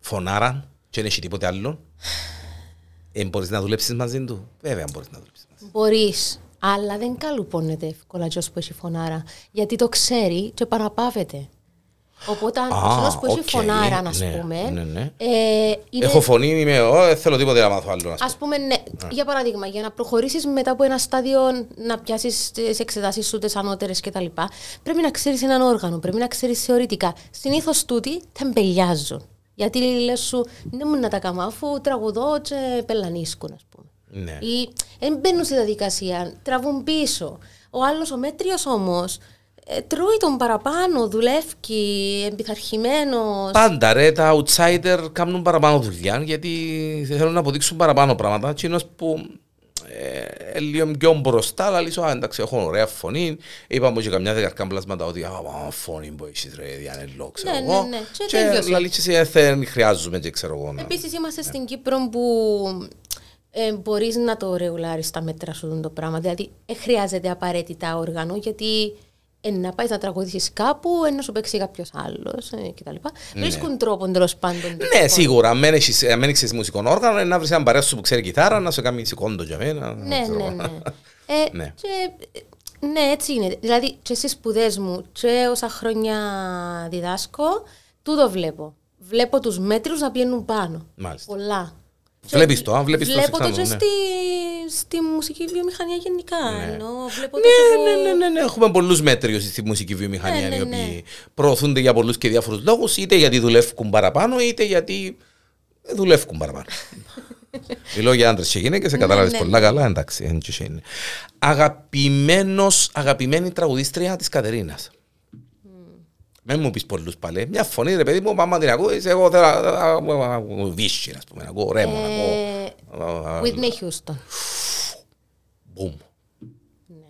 φωνάρα και δεν έχει τίποτε άλλο, ε, μπορείς να δουλέψεις μαζί του. Βέβαια μπορείς να δουλέψεις μαζί. Μπορείς, αλλά δεν καλουπώνεται εύκολα τζος που έχει φωνάρα. Γιατί το ξέρει και παραπάβεται. Οπότε, αν Α, ο που έχει οκ, φωνάρα, να ναι, πούμε. ναι, ναι. Ε, είναι, Έχω φωνή, είμαι, «Ω, δεν θέλω τίποτε να μάθω άλλο. ας πούμε». Ας πούμε, ναι, για παράδειγμα, για να προχωρήσεις μετά από ένα στάδιο να πιάσεις τις εξετάσεις σου, τις ανώτερες κτλ. Πρέπει να ξέρεις έναν όργανο, πρέπει να ξέρεις θεωρητικά. Συνήθως τούτοι τεμπελιάζουν. Γιατί λες σου, δεν μου να τα κάνω αφού τραγουδώ και πελανίσκουν, ας πούμε. Ναι. Ή δεν μπαίνουν στη διαδικασία, τραβούν πίσω. Ο άλλος, ο μέτριος όμως, ε, τρώει τον παραπάνω, δουλεύει, εμπειθαρχημένος. Πάντα ρε, τα outsider κάνουν παραπάνω δουλειά γιατί θέλουν να αποδείξουν παραπάνω πράγματα. Εκείνος που ε, λίγο πιο μπροστά, αλλά λύσω, α, εντάξει, έχω ωραία φωνή. Είπαμε και καμιά δεκαρκά πλάσματα ότι α, α, φωνή που έχεις ρε, διανελό, ξέρω Ναι, ναι, εγώ. ναι. Και Και τέλειωσε. λαλείς εσύ, «Ε, δεν χρειάζομαι και ξέρω εγώ. να- Επίσης είμαστε στην Κύπρο που ε, μπορείς να το ρεουλάρεις τα μέτρα σου το πράγμα. Δηλαδή, δεν χρειάζεται απαραίτητα όργανο, γιατί ε, να πάει να τραγουδήσεις κάπου, ε, να σου παίξει κάποιος άλλος ε, κτλ. Βρίσκουν τρόπο τέλο πάντων. Ναι, σίγουρα. Αν έχεις- αν δεν έχεις μουσικό όργανο, να βρεις έναν παρέα σου που ξέρει κιθάρα, να σου κάνει σηκόντο για μένα. Ναι, ξέρω ναι, εγώ. ναι. (laughs) Ε, Ναι. Και, ε, ναι, έτσι είναι. Δηλαδή, και στις σπουδές μου, και όσα χρόνια διδάσκω, τούτο βλέπω. Βλέπω τους μέτρους να πηγαίνουν πάνω. Μάλιστα. Πολλά. Βλέπεις το, α, βλέπεις το Βλέπω το συχνά, και ναι. στη, στη μουσική βιομηχανία γενικά. Ενώ βλέπω το Ναι, και που- ναι, ναι, ναι, ναι. Έχουμε πολλούς μέτριου στη μουσική βιομηχανία Ναι, οι ναι, οποίοι προωθούνται για πολλούς και διάφορους λόγους, είτε γιατί δουλεύουν παραπάνω, είτε γιατί δουλεύουν παραπάνω. (laughs) Μιλώ για άντρες και γυναίκες, κατάλαβε ναι, πολλά καλά, εντάξει. εν και είναι. Αγαπημένος, αγαπημένη τραγουδίστρια της Κατερίνας. Δεν μου πει πολλού πάλι. Μια φωνή, ρε παιδί μου, πάμε την ακούει. Εγώ θέλω να ακούω βίσχυ, α πούμε, να ακούω ρέμο, να Ε, ακούω. Whitney Houston. Μπουμ.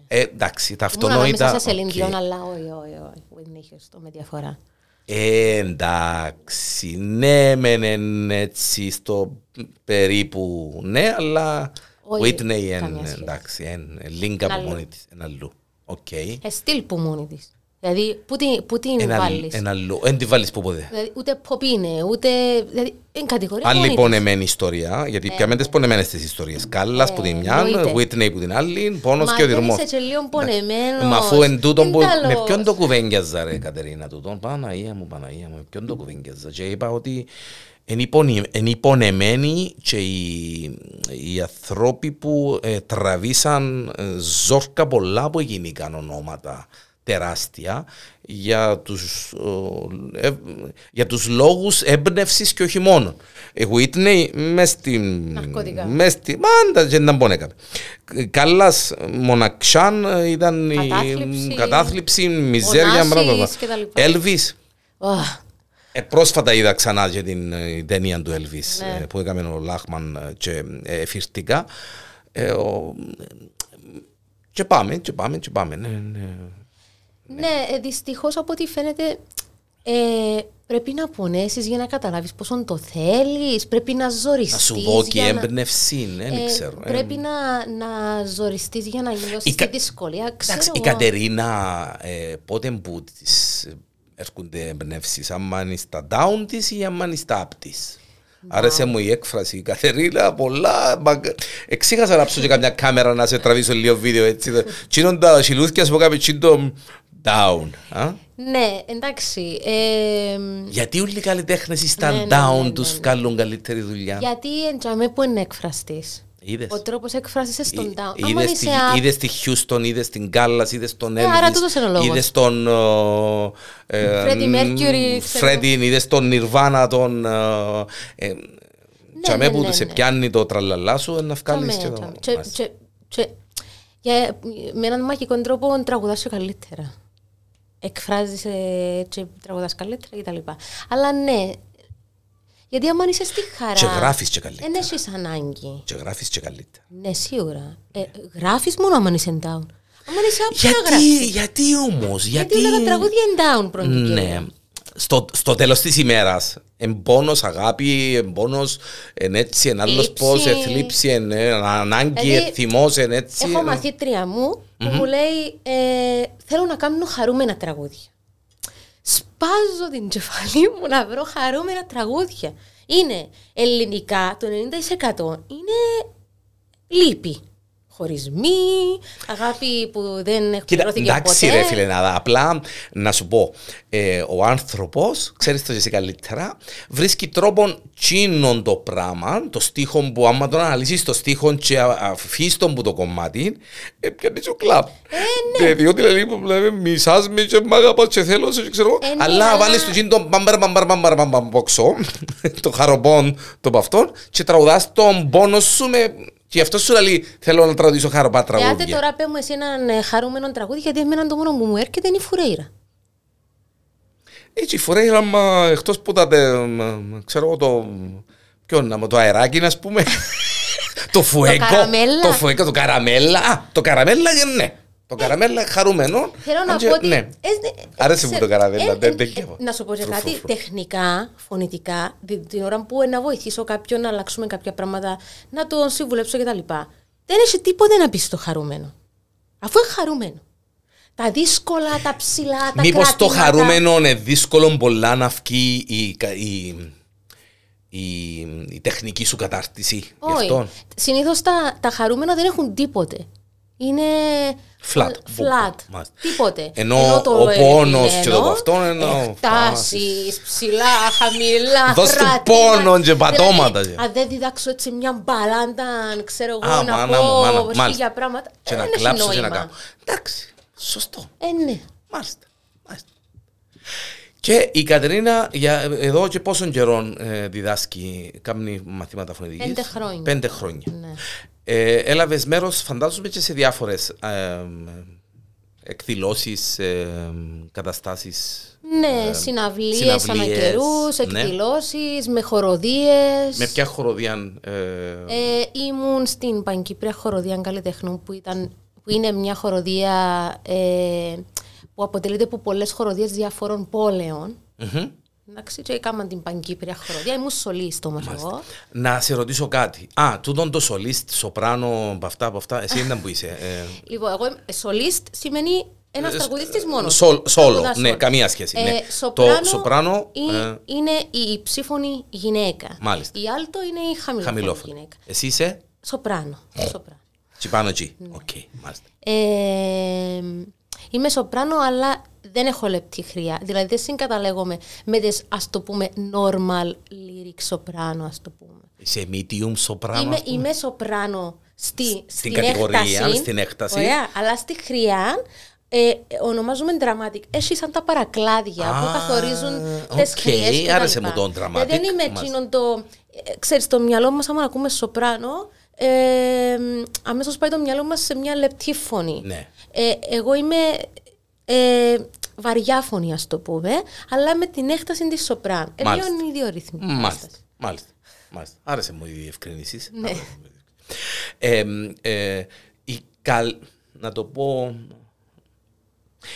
Ε, εντάξει, τα Ήμουν ανάμεσα αυτονόητα. σε Celine οκ. Dion, αλλά όχι, όχι, όχι. Whitney Houston με διαφορά. Ε, εντάξει, ναι, μεν εν έτσι στο περίπου ναι, αλλά Όχι, Whitney εν, καμία σχέση. εντάξει, εν, λίγκα από Αλλού. μόνη της, εν αλλού. Οκ. Ε, στυλ που μόνη της. Δηλαδή, πού την, πού την Εν, αλλ- βάλεις; εν αλλού. Εν τη βάλεις που ποτέ. Δηλαδή, ούτε pop είναι, ούτε... Δηλαδή, είναι κατηγορία Άλλη μόνη της. πονεμένη ιστορία, γιατί πιάμε τις πονεμένες τις ιστορίες. Κάλλας που την μια, Ε, εννοείται. Whitney που την άλλη, πόνος Μα και ο δεν δυρμός. είσαι και λίγο πονεμένος. Μα αφού εν τούτον που, Εντάλλως. με ποιον το κουβέντιαζα ρε Κατερίνα τούτον, Παναγία μου, Παναγία μου, με ποιον το κουβέντιαζα και είπα ότι είναι υπονε- είναι υπονεμένοι και οι, οι ανθρώποι που ε, τραβήσαν ε, ζόρκα πολλά που γίνηκαν ονόματα τεράστια για τους, ε, ε, για τους λόγους έμπνευσης και όχι μόνο. Η Whitney μες στην... Ναρκωτικά. Μες στη... Μάντα και δεν μπορεί να κάνει. Κάλλας μοναξάν ε, ήταν η Κατάθλιψη. κατάθλιψη, μιζέρια, Ωνάσης μπράβο. και τα λοιπά. Έλβης. Αχ, Ε, πρόσφατα είδα ξανά και την ε, ταινία του Elvis Ναι. ε, που έκαμε ο Λάχμαν ε, και ε, φυρτικά. Ε, ο, Και πάμε, και πάμε, και πάμε. Ναι, ναι. Ναι, δυστυχώς από ό,τι φαίνεται ε, πρέπει να πονέσεις για να καταλάβεις πόσο το θέλεις. Πρέπει να ζοριστείς. Να σου δω και έμπνευση, ναι, δεν ε, ξέρω. ε. Πρέπει να, να ζοριστείς για να νιώσεις Η τη Κα- δυσκολία. Ξέρω Εντάξει, η εγώ. Κατερίνα ε, πότε που της έρχονται εμπνεύσεις, άμα είναι στα down της ή άμα είναι στα up της. Άρεσε μου η έκφραση. Η Κατερίνα, πολλά. μα- Εξήγασα να ψω και καμιά κάμερα να σε τραβήσω λίγο βίντεο έτσι. Τι είναι τα σιλούθια σου κάμε τι είναι το down. α; Ναι, εντάξει. Ε, Γιατί όλοι οι καλλιτέχνες στα Ναι, ναι, down ναι, ναι, τους ναι. βγάλουν καλύτερη δουλειά; γιατί εντιαμέ που είναι εκφραστής. Είδες. Ο τρόπος έκφραση στον down. Άμα Είδες είσαι τη, up, είδες τη Houston, είδες την Gallas, είδες τον Ε, άρα Elvis, τούτος είναι ο λόγος. είδες τον ε, Freddie μ, Mercury, ξέρω. Freddie, είδες τον Nirvana, τον... Ε, ε, τσαμέ ναι, που ναι, σε ναι. πιάνει το τραλαλά σου να βγάλεις Τσαμέ, και το... τσαμέ. Και- Μάλιστα. και- και- για- Με έναν μαγικό τρόπο τραγουδάς πιο καλύτερα. Εκφράζεις ε, και τραγουδάς καλύτερα κτλ. Αλλά ναι, γιατί άμα είσαι στη χαρά... Και γράφεις και καλύτερα. Δεν έχεις ανάγκη. Και γράφεις και καλύτερα. Ναι, σίγουρα. Ε, γράφεις μόνο άμα είσαι down. Άμα είσαι up, θα Γιατί, γράψεις. γιατί όμως, γιατί... Γιατί όλα τα τραγούδια είναι down πρώτη και Ναι. Κύρια. Στο, στο τέλος της ημέρας, εμπόνος, αγάπη, εμπόνος, εν έτσι, εν άλλος Θλίψη. πώς, εν θλίψη, εν ε, ανάγκη, Δηλαδή, εν θυμός, εν έτσι. Έχω ε, μαθήτρια μου που μου λέει ε, θέλω να κάνω χαρούμενα τραγούδια. Σπάζω την κεφαλή μου να βρω χαρούμενα τραγούδια. Είναι ελληνικά, το 90% είναι λύπη. Χωρισμοί, αγάπη που δεν Κοίτα, εκπληρώθηκε εντάξει ποτέ. ρε φίλε, να, απλά να σου πω, ε, ο άνθρωπος, ξέρεις το και εσύ καλύτερα, βρίσκει τρόπον τσίνον το πράγμα, το στίχο που άμα τον αναλύσεις το στίχο και α- αφήσεις τον που το κομμάτι, ε, πιάνει σου κλαπ. Ε, διότι λέει, δηλαδή, μισάς με και μ' αγαπάς και θέλω σε και ξέρω, Ε, ναι, αλλά αλλά- βάλεις το τσίν το μπαμπαρ μπαμπαρ μπαμπαρ μπαμπαρ πόξο, το χαροπόν το παυτόν και τραγουδάς τον πόνο σου με... Και αυτό σου λέει, θέλω να τραγουδήσω χαροπά Εάτε τραγούδια. τώρα πέ μου εσύ έναν ε, χαρούμενο τραγούδι, γιατί εμένα το μόνο που μου έρχεται είναι η φουρέιρα. Έτσι, η Φουρέιρα, μα εκτός που τα, τε- μα, ξέρω εγώ, το, ποιο είναι, το αεράκι, ας πούμε, (laughs) το φουέκο, καραμέλα. το φουέκο, το καραμέλα, Α, το καραμέλα, ε, ναι, το καραμέλα χαρούμενο. Θέλω να Αν και- πω ότι. Ναι. ε, ε, Άρεσε μου σε- το καραμέλα, ε, δεν- ε, δεν ε, καίω. Να σου πω και Φρου, κάτι, φρου, φρου. τεχνικά, φωνητικά, τη- την ώρα που να βοηθήσω κάποιον να αλλάξουμε κάποια πράγματα, να τον συμβουλέψω κτλ. Δεν έχει τίποτε να πεις στο χαρούμενο. Αφού είναι χαρούμενο. Τα δύσκολα, τα ψηλά, τα Μήπως το κρατήματα. χαρούμενο είναι δύσκολο πολλά να βγει η, κα- η, η, η τεχνική σου κατάρτιση γι' Όχι. αυτό. Συνήθως τα, τα χαρούμενα δεν έχουν τίποτε. Είναι Flat. flat. Μάλιστα. Τίποτε. Ενώ ο πόνος και το επιτυγμένο, αυτό είναι ο- Εκτάσεις, ψηλά, χαμηλά. (laughs) Δώσ' του κρατήματα. πόνο και πατώματα. Δηλαδή, αν δεν διδάξω έτσι μια μπαλάντα, ξέρω εγώ, Α, να μάνα μου, μάνα μου, πω μάλιστα. χίλια πράγματα. Και ε, να δεν έχει κλάψω και να νόημα. κάνω. Εντάξει, σωστό. Ε, ναι. Μάλιστα. Μάλιστα. Και η Κατερίνα για εδώ και πόσων καιρών ε, διδάσκει, κάνει μαθήματα φωνητικής; Πέντε χρόνια. Πέντε χρόνια. Ναι. Ε, έλαβες μέρος φαντάζομαι και σε διάφορες ε, εκδηλώσεις, ε, καταστάσεις. Ναι, συναυλίες, συναυλίες, ανακαιρούς, ναι. εκδηλώσεις, με χοροδίες. Με ποια χοροδία... Ε, Ε, ήμουν στην Παγκύπρια Χοροδία Καλλιτεχνών που, ήταν, που είναι μια χοροδία ε, που αποτελείται από πολλές χοροδίες διαφόρων πόλεων. μμμ. Εντάξει, και έκανα την Παγκύπρια Χοροδία. Ήμουν σολίστ όμως εγώ. Να σε ρωτήσω κάτι. Α, τούτον το σολίστ, σοπράνο, από αυτά, από αυτά. Εσύ ήταν που είσαι. Ε, Λοιπόν, εγώ είμαι- σολίστ σημαίνει ένας τραγουδιστής μόνος. Σολ- Σόλο, Τραγουδάς ναι, σόλο. καμία σχέση. ναι. σοπράνο Το σοπράνο, είναι, ε, είναι η υψίφωνη γυναίκα. Μάλιστα. Η άλτο είναι η χαμηλόφωνη χαμηλόφωνο. γυναίκα. Εσύ είσαι, Σοπράνο. Σοπράνο. τζιει πάνω εκεί. Ναι. Οκ, μάλιστα. Ε, είμαι σοπράνο, αλλά δεν έχω λεπτή χροιά. Δηλαδή δεν συγκαταλέγομαι με τις, ας το πούμε, normal lyric σοπράνο, ας το πούμε. Είσαι medium σοπράνο. Είμαι, ας πούμε. είμαι σοπράνο στη, στην, κατηγορία, έκταση, στην έκταση. Ωραία, αλλά στη χροιά ε, ονομάζουμε dramatic. Έχει σαν τα παρακλάδια που Α, καθορίζουν οκ, τις χροιές και τα άρεσε λοιπά. μου το dramatic, Δηλαδή δεν είμαι μάλιστα. εκείνον το... Ε, ξέρεις, το μυαλό μας, άμα ακούμε σοπράνο, ε, αμέσως πάει το μυαλό μας σε μια λεπτή φωνή. Ναι. Ε, εγώ είμαι ε, βαριά φωνή, ας το πούμε, αλλά με την έκταση της σοπράνου. Ε, Μάλιστα. λίγο είναι οι δύο ρυθμοί. Μάλιστα. Μάλιστα. Μάλιστα. Άρεσε μου η διευκρίνηση. Ναι. Ε, ε, η καλ... να το πω,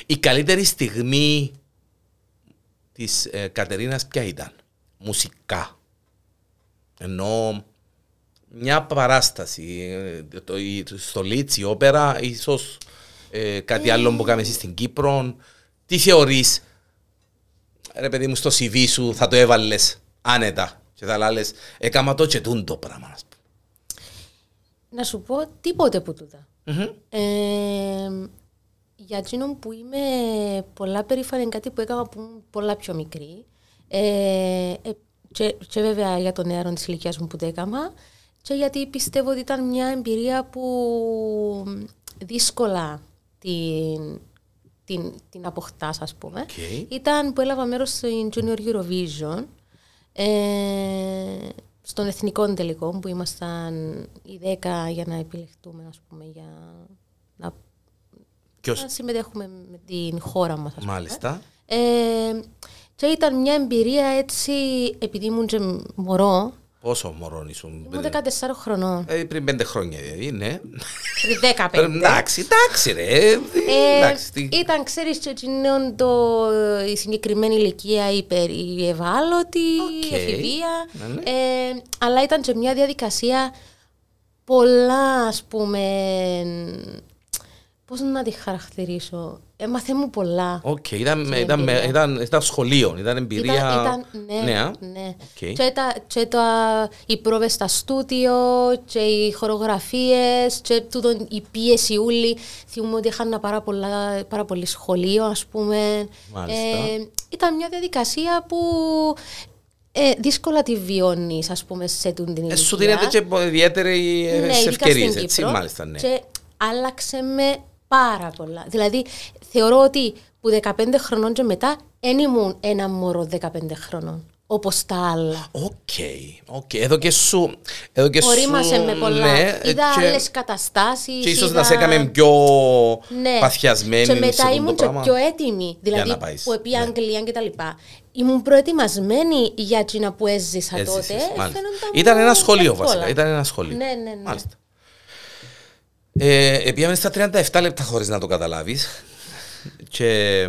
η καλύτερη στιγμή της ε, Κατερίνας ποια ήταν, μουσικά. Ενώ μια παράσταση, ε, το, η, στο Λίτς, η όπερα, ίσως ε, κάτι άλλο που κάνεις στην Κύπρο. Τι θεωρείς, ρε παιδί μου, στο CV σου θα το έβαλες άνετα και θα λάλες, έκαμα το και το πράγμα. ας πούμε». Να σου πω τίποτε που τούτα. Ε, για εκείνον που είμαι πολλά περήφανη είναι κάτι που έκανα που ήμουν πολλά πιο μικρή. Ε, ε, και, και βέβαια για τον νεαρό της ηλικίας μου που το έκανα και γιατί πιστεύω ότι ήταν μια εμπειρία που δύσκολα την, την, την αποκτάς ας πούμε. Okay. Ήταν που έλαβα μέρος στην Junior Eurovision ε, στον εθνικό τελικό που ήμασταν οι 10 για να επιλεχτούμε ας πούμε για να, Ποιος, να συμμετέχουμε με την χώρα μας ας πούμε. μάλιστα. Ε, και ήταν μια εμπειρία έτσι επειδή ήμουν και μωρό Πόσο μωρό ήσουν. ήμουν 14 χρονών Ε, πριν πέντε χρόνια, δηλαδή, ναι. πριν 15 εντάξει, εντάξει, ρε. Ε, εντάξει, τι- ήταν, ξέρεις, και εκείνον το, η συγκεκριμένη ηλικία υπερ, η ευάλωτη, Οκ. η εφηβεία. Ναι, ναι. Ε, αλλά ήταν και μια διαδικασία πολλά, ας πούμε, πώς να τη χαρακτηρίσω. Έμαθε μου πολλά. Οκ, ήταν, Στην ήταν, εμπειρία. ήταν, ήταν σχολείο, ήταν εμπειρία. Ήταν, ήταν, ναι, νέα. ναι. Οκ. Και, τα, και τα, οι πρόβες στα στούτιο και οι χορογραφίες και τούτον, η πίεση ούλη. Θυμούμαι ότι είχαν πάρα, πολλά, πάρα πολύ σχολείο, ας πούμε. Μάλιστα. ήταν μια διαδικασία που ε, δύσκολα τη βιώνεις, ας πούμε, σε τούτη την Ε, σου ηλικία. δίνεται και ιδιαίτερε Ναι, ειδικά ευκαιρίες, στην έτσι, Κύπρο. μάλιστα, ναι. Και άλλαξε με πάρα πολλά. Δηλαδή, θεωρώ ότι που 15 χρονών και μετά δεν ήμουν ένα μωρό 15 χρονών. Όπως τα άλλα. Οκ, οκ. Εδώ και σου. Εδώ και Ορίμασε σου, με πολλά. ναι, είδα και- άλλες καταστάσεις. Και ίσως να σε έκαμε πιο ναι. παθιασμένη Και σε μετά αυτό ήμουν το και πράγμα. πιο έτοιμη. Δηλαδή, να πάεις, που επί ναι. Αγγλία και τα λοιπά. Ήμουν προετοιμασμένη για εκείνα που έζησα Έζησες, τότε. μάλιστα. Φαίνονταν Ήταν ένα μου σχολείο εύκολα. βασικά. Ήταν ένα σχολείο. Ναι, ναι, ναι. Μάλιστα. Ε, επήγαμε στα 37 λεπτά χωρίς να το καταλάβεις και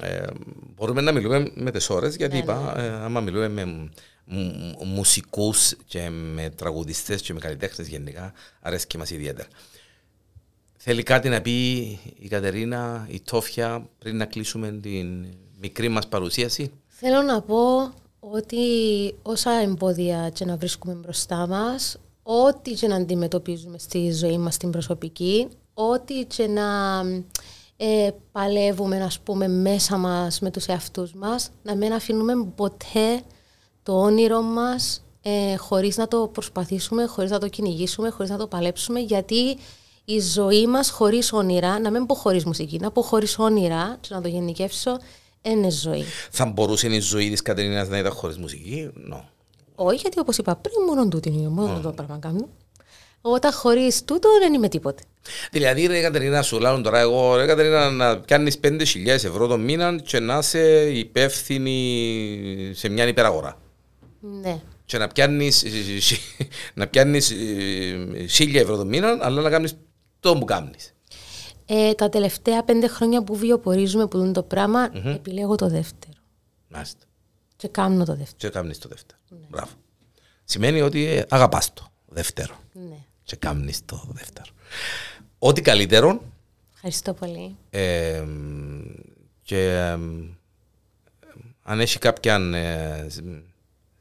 ε, μπορούμε να μιλούμε με τις ώρες γιατί Ναι, είπα, ε, άμα μιλούμε με μου- μου- μουσικούς και με τραγουδιστές και με καλλιτέχνες γενικά αρέσκει μας ιδιαίτερα. Θέλει κάτι να πει η Κατερίνα, η Τόφια πριν να κλείσουμε την μικρή μας παρουσίαση; Θέλω να πω ότι όσα εμπόδια και να βρίσκουμε μπροστά μας, ό,τι και να αντιμετωπίζουμε στη ζωή μας την προσωπική, ό,τι και να ε, παλεύουμε ας πούμε μέσα μας με τους εαυτούς μας, να μην αφήνουμε ποτέ το όνειρο μας ε, χωρίς να το προσπαθήσουμε, χωρίς να το κυνηγήσουμε, χωρίς να το παλέψουμε, γιατί η ζωή μας χωρίς όνειρα, να μην πω χωρίς μουσική, να πω χωρίς όνειρα και να το γενικεύσω, είναι ζωή. Θα μπορούσε η ζωή της Κατερίνας να ήταν χωρίς μουσική; No. Όχι, γιατί όπως είπα πριν, μόνο τούτη είναι μόνο το πράγμα κάνω. Όταν χωρίς τούτο δεν είμαι τίποτε. Δηλαδή, ρε Κατερίνα, σου λέω τώρα εγώ, ρε Κατερίνα, να πιάνεις 5.000 ευρώ το μήνα και να είσαι υπεύθυνη σε μια υπεραγορά. Ναι. Και να πιάνεις, να πιάνεις ε, 1.000 ευρώ το μήνα, αλλά να κάνεις το που κάνεις. Ε, τα τελευταία πέντε χρόνια που βιοπορίζουμε που δουν το πράγμα, επιλέγω το δεύτερο. Μάλιστα. Και κάνω το δεύτερο. Και κάνεις το δεύτερο. Μπράβο. Σημαίνει ότι ε, αγαπάς το δεύτερο. Ναι. Και κάνεις το δεύτερο. Ό,τι καλύτερο Ευχαριστώ πολύ. Ε, και ε, αν έχει κάποια ε,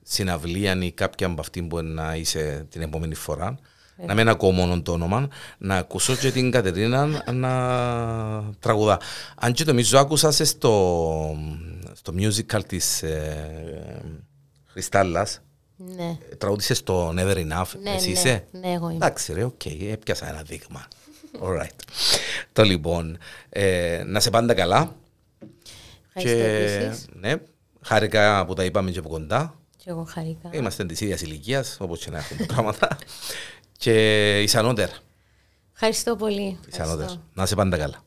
συναυλία ή κάποια από αυτήν που να είσαι την επόμενη φορά, να μην ακούω μόνο το όνομα, να ακούσω και την Κατερίνα να τραγουδά. Αν και νομίζω άκουσα σε στο, στο musical της ε, Χριστάλλας, Ναι. τραγούδισες το Never Enough, Ναι, εσύ ναι. είσαι; Ναι, εγώ είμαι. Εντάξει ρε, οκ, έπιασα ένα δείγμα. Alright. το λοιπόν, ε, να 'σαι πάντα καλά. Ευχαριστώ επίσης. ναι, χάρηκα που τα είπαμε και από κοντά. Και εγώ χαρήκα. Είμαστε της ίδιας ηλικίας, όπως και να έχουν τα πράγματα. και εις ανώτερα. Ευχαριστώ πολύ. Εις ανώτερα. Ευχαριστώ. Να σε πάντα καλά.